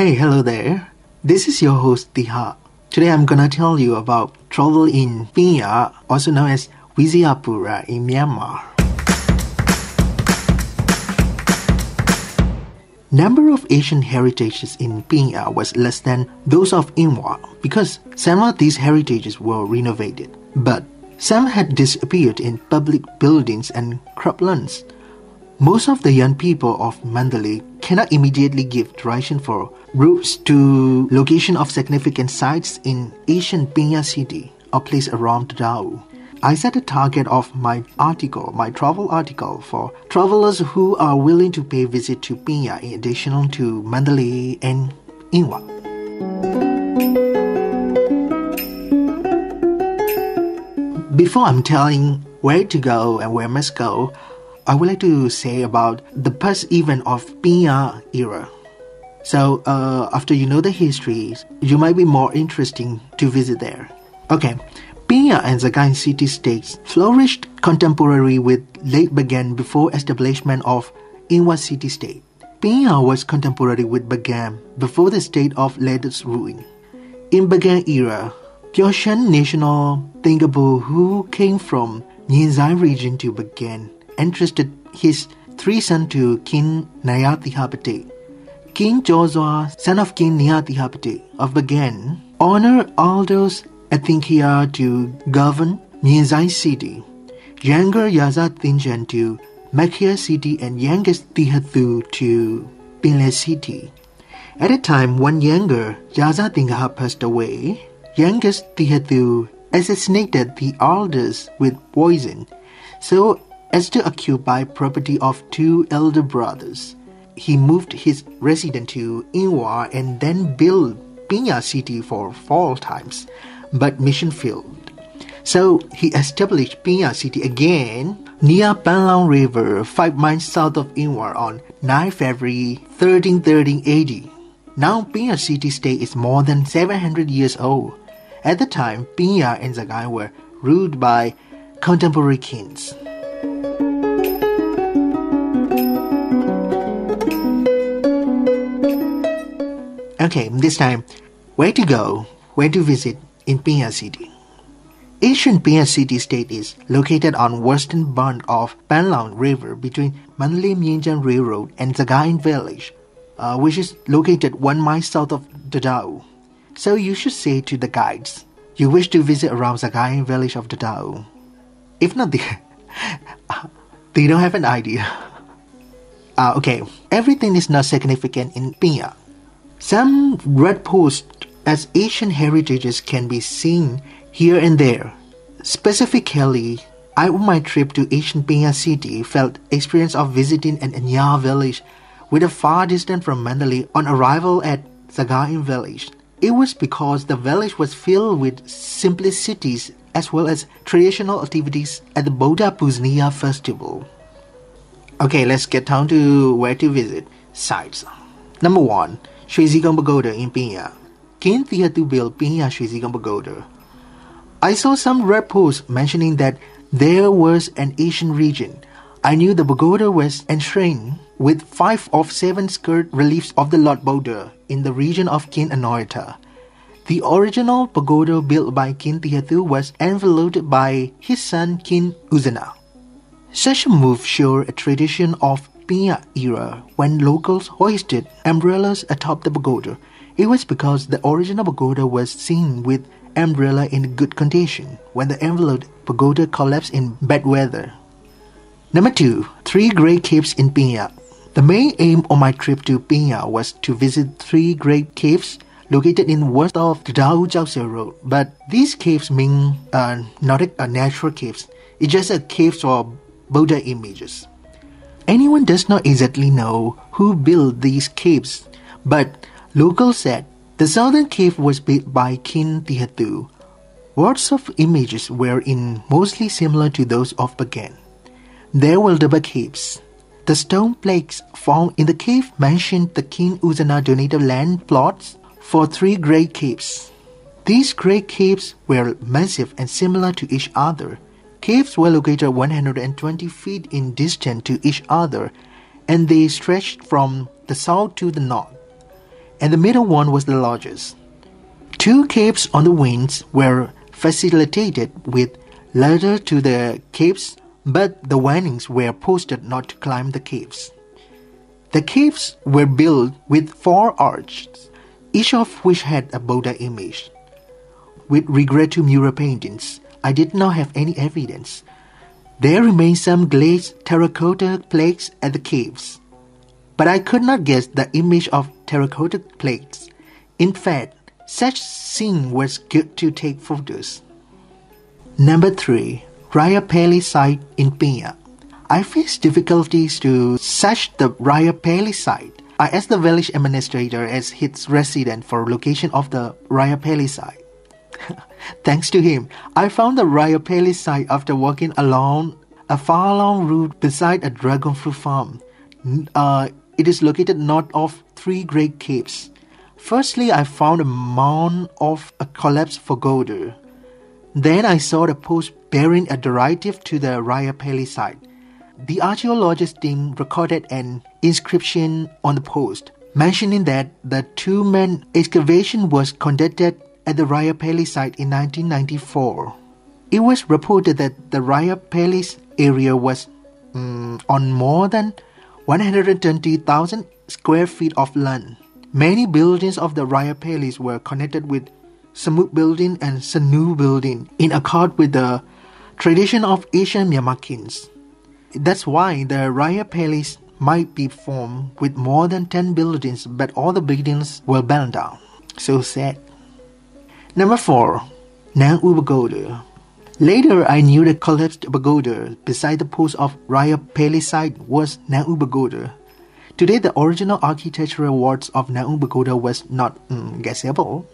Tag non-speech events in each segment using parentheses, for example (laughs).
Hey, hello there. This is your host Tiha. Today I'm gonna tell you about travel in Pinya, also known as Vizayapura in Myanmar. Number of Asian heritages in Pinya was less than those of Inwa because some of these heritages were renovated, but some had disappeared in public buildings and croplands. Most of the young people of Mandalay cannot immediately give direction for routes to location of significant sites in ancient Pinya city or place around Dao. I set a target of my article, my travel article, for travelers who are willing to pay visit to Pinya in addition to Mandalay and Inwa. Before I'm telling where to go and where must go, I would like to say about the past event of Pinya era. So, uh, after you know the history, you might be more interesting to visit there. Okay, Pinya and Sagaing city states flourished contemporary with late Bagan before establishment of Inwa city state. Pinya was contemporary with Bagan before the state of latest ruin. In Bagan era, Pyoshan national Thingabu who came from Myinsaing region to Bagan entrusted his three sons to King Narathihapate. King Kyawswa, son of King Narathihapate of Bagan, honored those Athinkhaya to govern Myinsaing city, younger Yazathingyan to Makia city and youngest Thihathu to Pinle city. At a time when younger Yaza Tingha passed away, youngest Thihathu assassinated the elders with poison so as to occupy property of two elder brothers. He moved his residence to Inwa and then built Pinya city for four times but mission failed. So he established Pinya city again near Panlaung River, 5 miles south of Inwa on 9 February 1313 AD. Now Pinya city state is more than 700 years old. At the time, Pinya and Sagaing were ruled by contemporary kings. Okay, this time, where to go, where to visit, in Pinya City. Ancient Pinya City State is located on western bund of Panlaung River between Mandalay Myingyan Railroad and Sagaing Village, uh, which is located one mile south of Dadao. So you should say to the guides, you wish to visit around Sagaing Village of Dadao. If not, they, (laughs) they don't have an idea. (laughs) Uh, okay, everything is not significant in Pinya. Some red posts as Asian heritages can be seen here and there. Specifically, I on my trip to Asian Pia City felt experience of visiting an Anya village with a far distance from Mandalay on arrival at Sagaing village. It was because the village was filled with simplicities as well as traditional activities at the Bodha Pusnia festival. Okay, let's get down to where to visit sites. Number 1 Shwezigon Pagoda in Pinya. Can Tiatu build Pinya Shwezigon Pagoda? I saw some reports mentioning that there was an Asian region. I knew the pagoda was enshrined with five of seven skirt reliefs of the Lord Buddha in the region of Kin Anawrahta. The original pagoda built by Kin Tiatu was enveloped by his son Kin Uzana. Such a move showed a tradition of Pinya era when locals hoisted umbrellas atop the pagoda it was because the original pagoda was seen with umbrella in good condition when the enveloped pagoda collapsed in bad weather. Number 2. Three Great Caves in Pinya. The main aim of my trip to Pinya was to visit three great caves located in west of the Dao Jiaoxiao Road. But these caves mean uh, not a, natural caves. It's just a caves for Buddha images. Anyone does not exactly know who built these caves, but Locals said the southern cave was built by King Thihathu. Words of images were in mostly similar to those of Bagan. There were double caves. The stone plaques found in the cave mentioned the King Uzana donated land plots for three great caves. These great caves were massive and similar to each other. Caves were located 120 feet in distance to each other and they stretched from the south to the north. and the middle one was the largest. Two caves on the wings were facilitated with ladder to the caves, but the warnings were posted not to climb the caves. The caves were built with four arches, each of which had a Buddha image. With regret to mural paintings, I did not have any evidence. There remained some glazed terracotta plates at the caves, but I could not guess the image of terracotta plates. In fact, such scene was good to take photos. Number 3. Raya Pali site in Pia. I faced difficulties to search the Raya Pali site. I asked the village administrator as his resident for location of the Raya Pali site. Thanks to him, I found the Raya Pali site after walking along a far long route beside a dragon fruit farm. Uh, it is located north of three great caves. Firstly, I found a mound of a collapsed pagoda. Then I saw the post bearing a derivative to the Raya Pali site. The archaeologist team recorded an inscription on the post mentioning that the two-man excavation was conducted at the Raya Pali site in 1994. It was reported that the Raya Pali area was um, on more than 120,000 square feet of land. Many buildings of the Raya Palis were connected with Samut building and Sanu building in accord with the tradition of Asian Myanmar kings. That's why the Raya Palace might be formed with more than 10 buildings, but all the buildings were burned down. So sad. Number 4. Nang U Pagoda. Later, I knew the collapsed pagoda beside the post of Raya Pali site was Nang U Pagoda. Today, the original architectural words of Nang U Pagoda was not mm, guessable.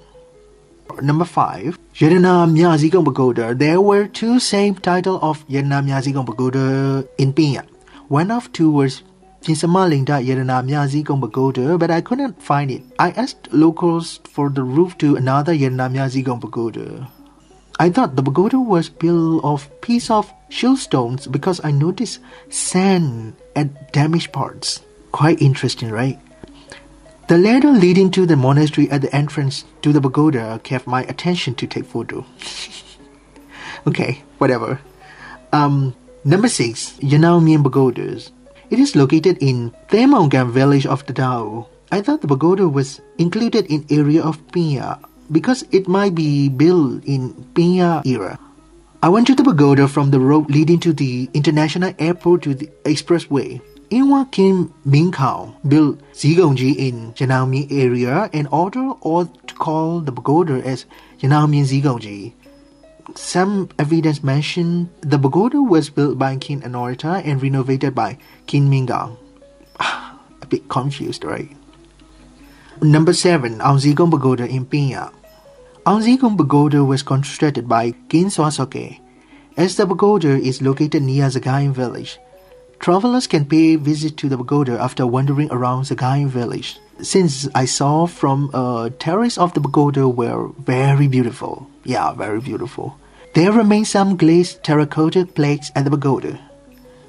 Number 5. Yadana Myazigong Pagoda. There were two same title of Yadana Myazigong Pagoda in Pia. One of two was Jinsamalinda Yadana Myazigong Pagoda, but I couldn't find it. I asked locals for the roof to another Yadana Myazigong Pagoda. I thought the pagoda was built of piece of shieldstones because I noticed sand at damaged parts. Quite interesting, right? The ladder leading to the monastery at the entrance to the pagoda kept my attention to take photo. (laughs) okay, whatever. Um, number six, Yanao Pagodas. It is located in Themongam village of the Dao. I thought the pagoda was included in area of Pia because it might be built in Pia era. I went to the pagoda from the road leading to the international airport to the expressway. Inwa Kim Minkhaung built Zigongji in Yanaomi area and ordered all to call the pagoda as Yanaomi Zigongji. Some evidence mention the pagoda was built by King Anawrahta and renovated by King Minkhaung. (sighs) A bit confused, right? Number 7. Aung Zigong Pagoda in Pia. Aung Zigong Pagoda was constructed by King Swa Saw Ke. As the pagoda is located near Sagaing village, Travelers can pay visit to the pagoda after wandering around the Sagaing village. Since I saw from a terrace of the pagoda were very beautiful. Yeah, very beautiful. There remain some glazed terracotta plates at the pagoda.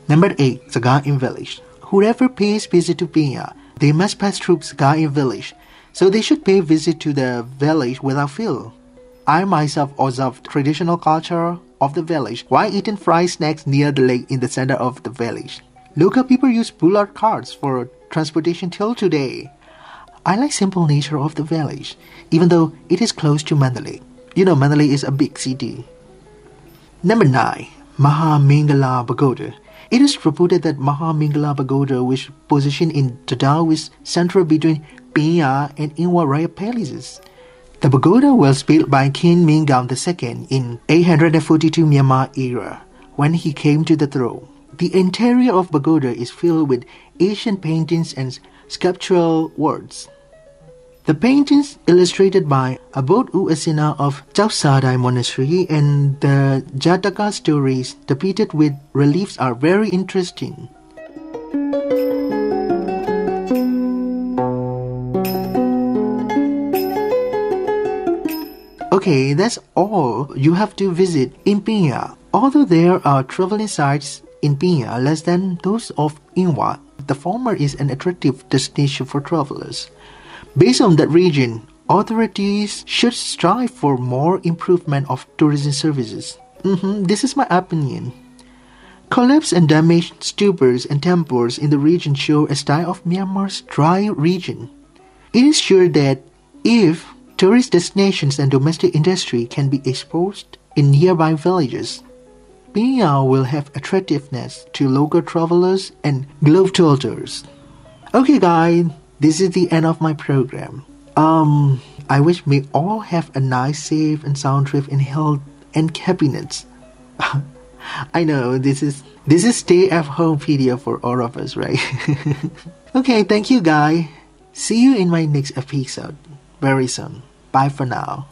Number 8. The Sagaing village. Whoever pays visit to Pia, they must pass through Sagaing village, so they should pay visit to the village without fail. I myself observed traditional culture of the village while eating fried snacks near the lake in the center of the village. Local people use bullock carts for transportation till today. I like simple nature of the village, even though it is close to Mandalay. You know, Mandalay is a big city. Number 9. Mahamingala Pagoda. It is reported that Mahamingala Pagoda, which positioned in Tadao, is central between Pia and Inwa Raya palaces. The pagoda was built by King Mingaung II in 842 Myanmar era when he came to the throne. The interior of pagoda is filled with Asian paintings and sculptural works. The paintings illustrated by Abod U Asina of Chausadai Monastery and the Jataka stories depicted with reliefs are very interesting. Okay, that's all you have to visit in Pia. Although there are traveling sites in Pia less than those of Inwa, the former is an attractive destination for travelers. Based on that region, authorities should strive for more improvement of tourism services. Mm-hmm, this is my opinion. Collapsed and damaged stupas and temples in the region show a style of Myanmar's dry region. It is sure that if tourist destinations and domestic industry can be exposed in nearby villages, Phang will have attractiveness to local travelers and globe globetrotters. Okay, guys, this is the end of my program. Um, I wish we all have a nice, safe, and sound trip in health and happiness. (laughs) I know this is this is stay at home video for all of us, right? (laughs) okay, thank you, guys. See you in my next episode very soon. Bye for now.